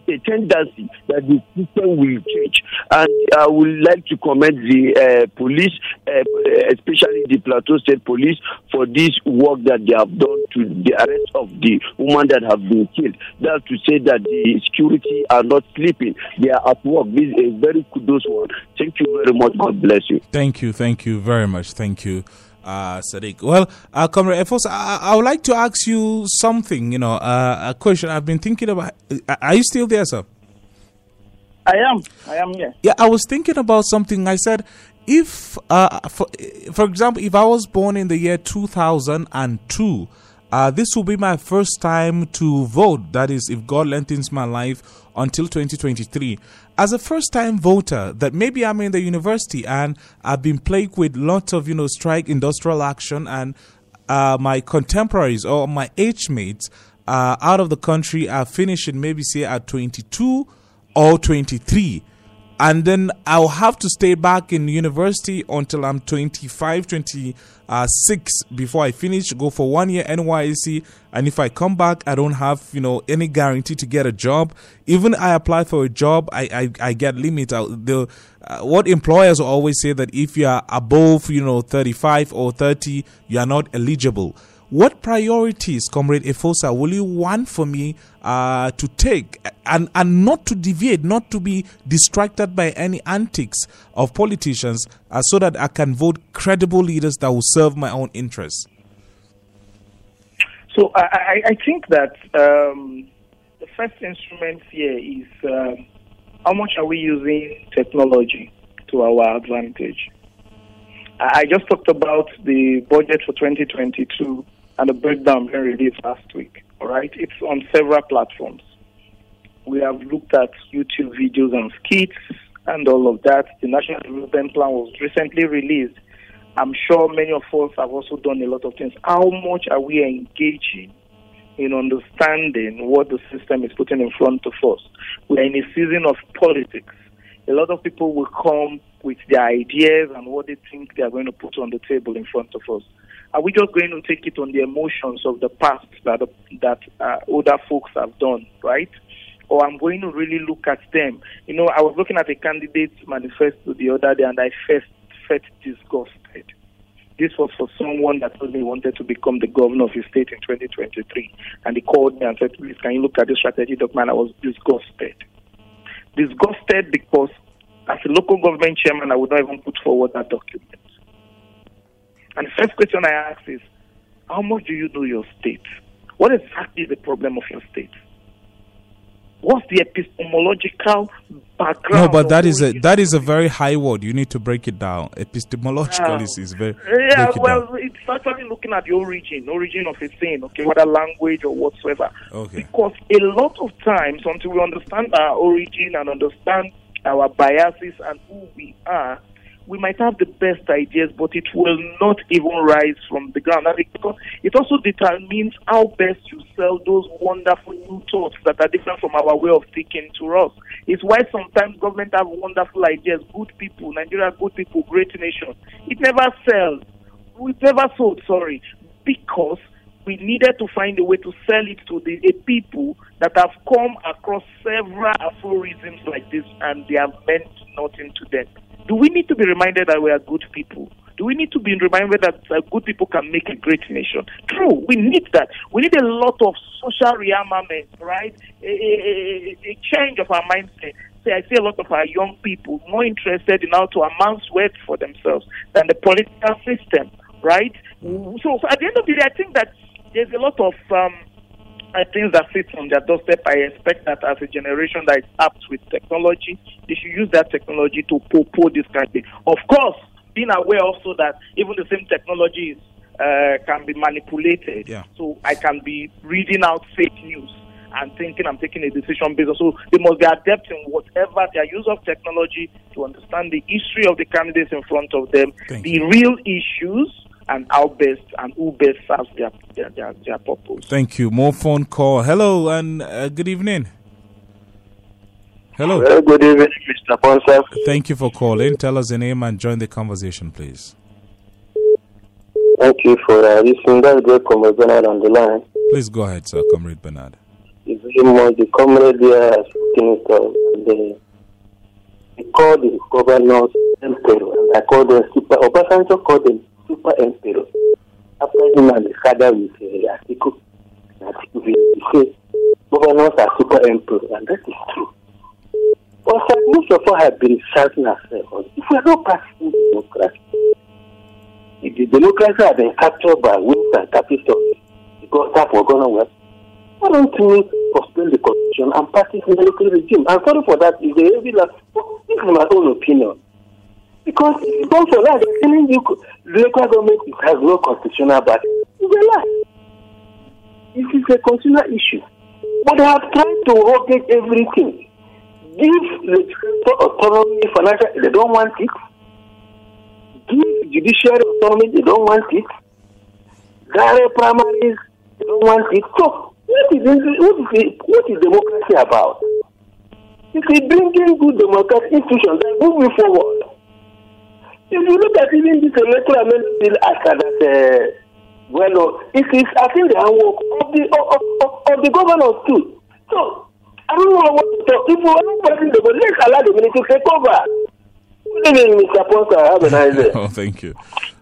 there's a tendency that the system will change. And I would like to commend the uh, police, uh, especially the Plateau State Police, for this work that they have done to the arrest of the woman that have been killed. That's to say that the security are not sleeping; they are at work. This is a very kudos one. Thank you very much. God bless you. Thank you. Thank you very much. Thank you uh, Sadiq. Well, uh, Comrade Efos, I, I, would like to ask you something, you know, uh, a question I've been thinking about. Uh, are you still there, sir? I am. I am, yeah. Yeah, I was thinking about something. I said, if, uh, for, for example, if I was born in the year 2002, uh, this will be my first time to vote. That is, if God lengthens my life until 2023. As a first time voter, that maybe I'm in the university and I've been plagued with lots of, you know, strike, industrial action, and uh, my contemporaries or my age mates uh, out of the country are finishing maybe say at 22 or 23 and then I'll have to stay back in university until I'm 25, 26 before I finish, go for one year NYSC. And if I come back, I don't have, you know, any guarantee to get a job. Even I apply for a job, I, I, I get limited. The, uh, what employers always say that if you are above, you know, 35 or 30, you are not eligible. What priorities, Comrade Efosa, will you want for me uh, to take and, and not to deviate, not to be distracted by any antics of politicians uh, so that I can vote credible leaders that will serve my own interests? So I, I think that um, the first instrument here is uh, how much are we using technology to our advantage? I just talked about the budget for 2022 and the breakdown being released last week. All right, it's on several platforms. We have looked at YouTube videos and skits and all of that. The National Development Plan was recently released. I'm sure many of us have also done a lot of things. How much are we engaging in understanding what the system is putting in front of us? We're in a season of politics. A lot of people will come with their ideas and what they think they are going to put on the table in front of us. Are we just going to take it on the emotions of the past that that uh, older folks have done, right? Or I'm going to really look at them. You know, I was looking at a candidate's manifesto the other day, and I first felt disgusted. This was for someone that me wanted to become the governor of his state in 2023, and he called me and said, "Please, can you look at the strategy document?" I was disgusted. Disgusted because, as a local government chairman, I would not even put forward that document. And the first question I ask is, how much do you know your state? What exactly is the problem of your state? What's the epistemological background? No, but that is a that is a very high word. You need to break it down. Epistemological uh, is, is very yeah. It well, down. it's actually looking at the origin, origin of a thing. Okay, whether language or whatsoever. Okay. Because a lot of times, until we understand our origin and understand our biases and who we are, we might have the best ideas, but it will not even rise from the ground. because it also determines how best you sell those wonderful new thoughts that are different from our way of thinking to us. It's why sometimes government have wonderful ideas, good people, Nigeria, good people, great nation. It never sells. It never sold, sorry, because we needed to find a way to sell it to the people that have come across several aphorisms like this and they have meant nothing to them. Do we need to be reminded that we are good people? Do we need to be reminded that uh, good people can make a great nation? True, we need that. We need a lot of social rearmament, right? A, a, a change of our mindset. See, I see a lot of our young people more interested in how to amass wealth for themselves than the political system, right? So, so at the end of the day, I think that there's a lot of um, uh, things that sit on their doorstep. I expect that as a generation that is apt with technology, they should use that technology to propose this kind of thing. Of course, being aware also that even the same technology is, uh, can be manipulated. Yeah. So I can be reading out fake news and thinking I'm taking a decision based on. So they must be adept in whatever their use of technology to understand the history of the candidates in front of them, Thank the real issues, and how best and who best serves their their, their, their purpose. Thank you. More phone call. Hello and uh, good evening. Hello. Very good evening, Mr. Ponsa. Thank you for calling. Tell us your name and join the conversation, please. Thank you for uh, listening. That's great Comrade Bernard on the line. Please go ahead, sir, Comrade Bernard. It's very much the comrade there has spoken it all. And, uh, he called the governors emperor, and I called them super. Obasanjo called them super him and the father with uh, Atiku, Atiku, he said governors are super emperor, and that is true. But sir, most of us have been shouting ourselves. If we are not practicing democracy, if the democracy has been captured by wings and capitals, because that was going to work. Why don't you suspend the constitution and practice military regime? I'm sorry for that. They really like, this is my own opinion. Because don't for that, they're telling you local government has no constitutional back. It's a. This is a constitutional issue. But they have tried to rotate everything. Give legislative autonomy, financial, they don't want it. Give judiciary autonomy, they don't want it. Direct primaries, they don't want it. So, what is, what is, what is democracy about? If we bring in good democratic institutions, then move forward. If you look at even this electoral bill as that, uh, well, it is, I think, the handwork of the, of, of, of the governors too. So, I don't know what to talk. If we are not pressing the ball, let's allow the ministry to take over. Good evening, Mr. Ponsa. Have a nice day. oh, thank you.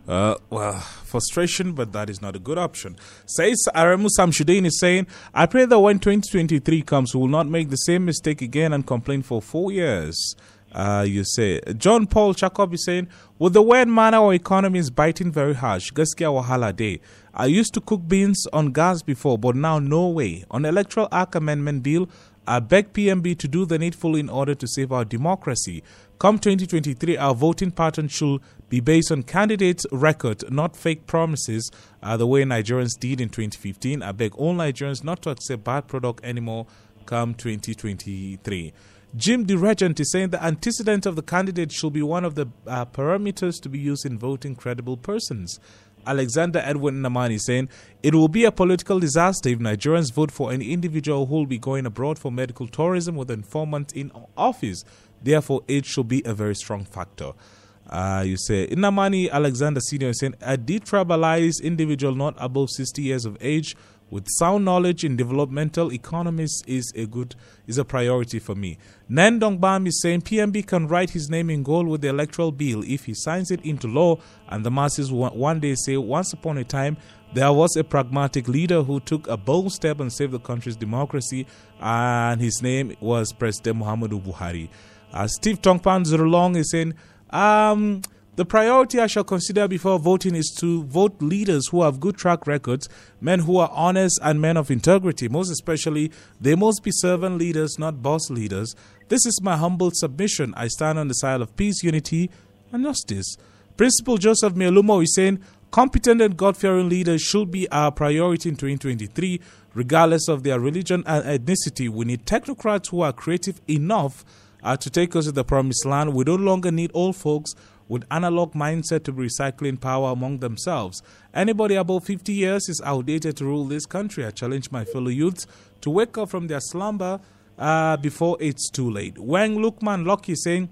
Uh, well, frustration, but that is not a good option. Says Aremu Samshuddin is saying, I pray that when 2023 comes, we will not make the same mistake again and complain for four years. Uh, you say John Paul Chakob is saying, with the way manner our economy is biting very harsh, Gaskia Wahala Day. I used to cook beans on gas before, but now no way. On Electoral Act Amendment Bill, I beg PMB to do the needful in order to save our democracy. Come 2023, our voting pattern should be based on candidates' record, not fake promises, uh, the way Nigerians did in 2015. I beg all Nigerians not to accept bad product anymore come 2023. Jim the Regent is saying the antecedent of the candidate should be one of the uh, parameters to be used in voting credible persons. Alexander Edwin Namani saying it will be a political disaster if Nigerians vote for an individual who will be going abroad for medical tourism within four months in office. Therefore, it should be a very strong factor. Uh, you say Namani Alexander Senior saying a detribalized individual not above 60 years of age with sound knowledge in developmental economics is a good is a priority for me. Nandong Bam is saying PMB can write his name in gold with the electoral bill if he signs it into law, and the masses one day say, once upon a time there was a pragmatic leader who took a bold step and saved the country's democracy, and his name was President Muhammadu Buhari. Uh, Steve Tongpan Zurulong is saying, um, the priority I shall consider before voting is to vote leaders who have good track records, men who are honest and men of integrity. Most especially, they must be servant leaders, not boss leaders. This is my humble submission. I stand on the side of peace, unity, and justice. Principal Joseph Mielumo is saying, competent and God fearing leaders should be our priority in 2023, regardless of their religion and ethnicity. We need technocrats who are creative enough uh, to take us to the promised land. We no longer need old folks with analog mindset to recycling power among themselves. Anybody above 50 years is outdated to rule this country. I challenge my fellow youths to wake up from their slumber uh, before it's too late. Wang Lukman Loki saying,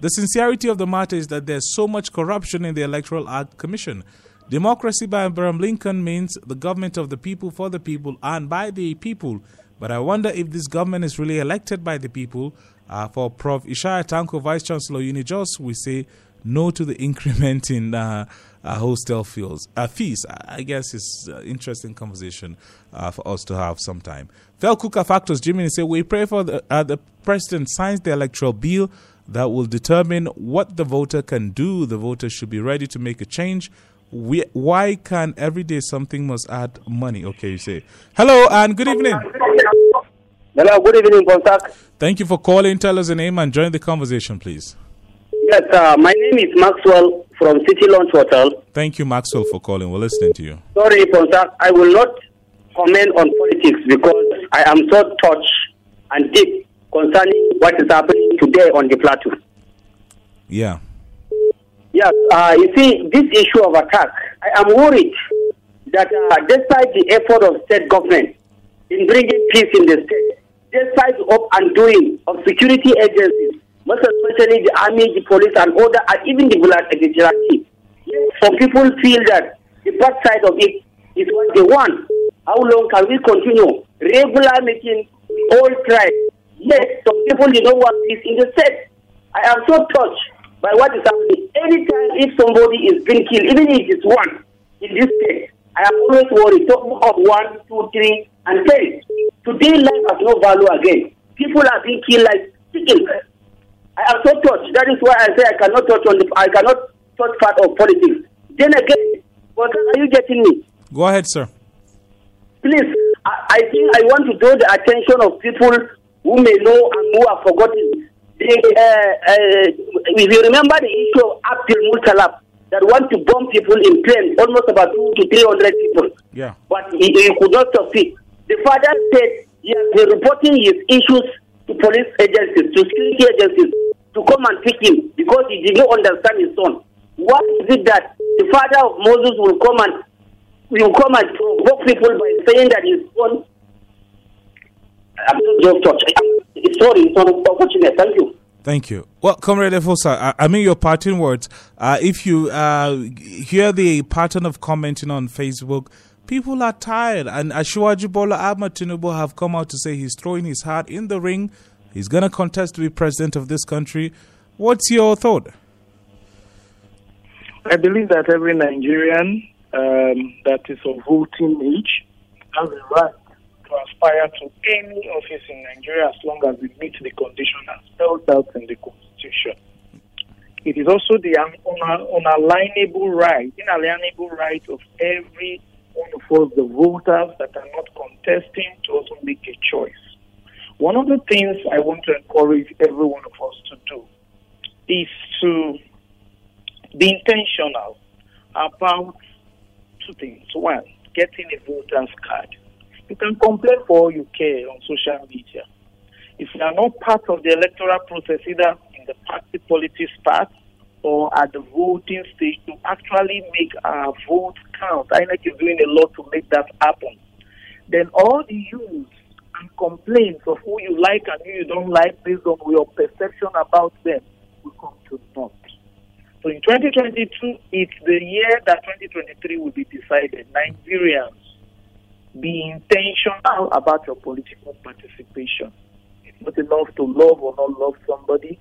the sincerity of the matter is that there's so much corruption in the Electoral Act Commission. Democracy by Abraham Lincoln means the government of the people, for the people, and by the people. But I wonder if this government is really elected by the people. Uh, for Prof. Ishaya Tanko, Vice Chancellor Unijos, we say no to the increment in uh, uh, hostel fees. Uh, fees, I guess, is an interesting conversation uh, for us to have sometime. Vel Kuka Factors, Jimmy say we pray for the, uh, the president signs the electoral bill that will determine what the voter can do. The voter should be ready to make a change. We, why can every day something must add money? Okay, you say. Hello and good evening. Hello, good evening, Bonsak. Thank you for calling. Tell us your name and join the conversation, please. Yes, uh, my name is Maxwell from City Launch Hotel. Thank you, Maxwell, for calling. We're listening to you. Sorry, Bonsak, I will not comment on politics because I am so touched and deep concerning what is happening today on the plateau. Yeah. Yes, uh, you see, this issue of attack, I am worried that uh, despite the effort of state government in bringing peace in the state, despite the up and doing of security agencies, most especially the army, the police, and other, and even the vigilante, some people feel that the bad side of it is what they want. How long can we continue regular making all tribes? Yes, some people you don't want peace in the state. I am so touched by what is happening. Anytime if somebody is being killed, even if it's one in this case, I am always worried. Talk one, two, three, and ten. Today life has no value again. People are being killed like chickens. I am so touched. That is why I say I cannot touch on the I cannot touch part of politics. Then again, what are you getting me? Go ahead, sir. Please, I, I think I want to draw the attention of people who may know and who have forgotten. They, uh, uh, if you remember the issue of Abdulmutallab that want to bomb people in planes, almost about two to three hundred people. Yeah. But he, he could not succeed. The father said he has been reporting his issues to police agencies, to security agencies, to come and pick him because he did not understand his son. Why is it that the father of Moses will come and will come and provoke people by saying that his son? I'm just touched. Sorry, it's unfortunate. Thank you. Thank you. Well, Comrade Efosa, I, mean your parting words. Uh, if you uh, hear the pattern of commenting on Facebook, people are tired. And Asiwaju Bola Ahmed Tinubu have come out to say he's throwing his heart in the ring. He's going to contest to be president of this country. What's your thought? I believe that every Nigerian um, that is of voting age has a right to aspire to any office in Nigeria as long as it meets the condition as spelled out in the Constitution. It is also the un- un- unalienable right, inalienable right of every one of us, the voters that are not contesting, to also make a choice. One of the things I want to encourage every one of us to do is to be intentional about two things. One, getting a voter's card. You can complain for all you care on social media. If you are not part of the electoral process, either in the party politics part or at the voting stage, to actually make our vote count, I know you're doing a lot to make that happen. Then all the use and complaints of who you like and who you don't like based on your perception about them will come to naught. So in 2022, it's the year that 2023 will be decided. Nigerians, be intentional about your political participation. It's not enough to love or not love somebody.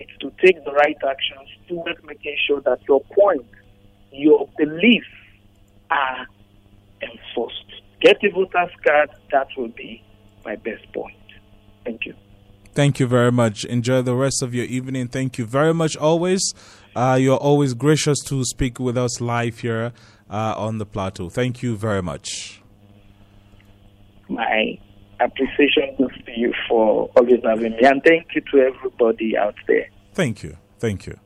It's to take the right actions towards making sure that your point, your beliefs are enforced. Get a voter's card. That will be my best point. Thank you. Thank you very much. Enjoy the rest of your evening. Thank you very much. Always, uh, you're always gracious to speak with us live here uh, on the plateau. Thank you very much. My appreciation goes to you for always having me, and thank you to everybody out there. Thank you. Thank you.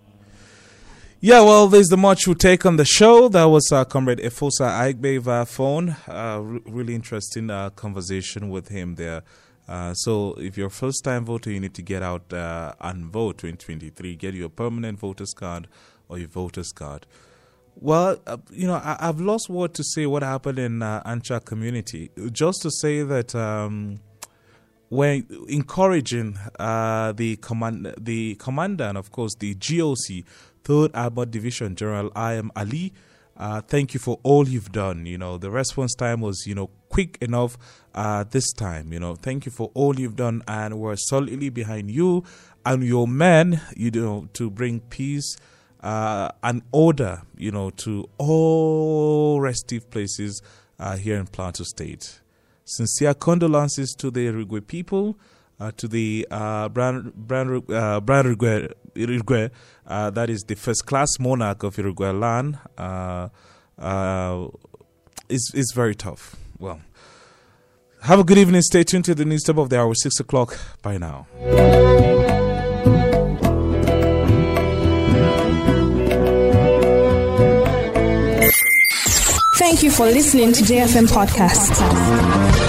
Yeah, well, there's the much we take on the show. That was uh, Comrade Efosa Aigbe via phone. Uh, re- really interesting uh, conversation with him there. Uh, so, if you're a first time voter, you need to get out uh, and vote 2023. Get your permanent voter's card or your voter's card. Well, uh, you know, I, have lost word to say what happened in uh, Ancha community. Just to say that um, we're encouraging uh, the command, the commander, and of course the GOC, Third Armored Division General Ibrahim Ali. Uh, thank you for all you've done. You know, the response time was, you know, quick enough uh, this time. You know, thank you for all you've done, and we're solidly behind you and your men, you know, to bring peace uh, an order, you know, to all restive places uh, here in Plateau State. Sincere condolences to the Irigwe people, uh, to the uh, Brian, Brian, uh, Irigwe, Irigwe uh, that is the first class monarch of Irigwe land, uh, uh, is, is very tough. Well, have a good evening. Stay tuned to the news top of the hour, 6 o'clock. Bye now. Thank you for listening to JFM Podcast.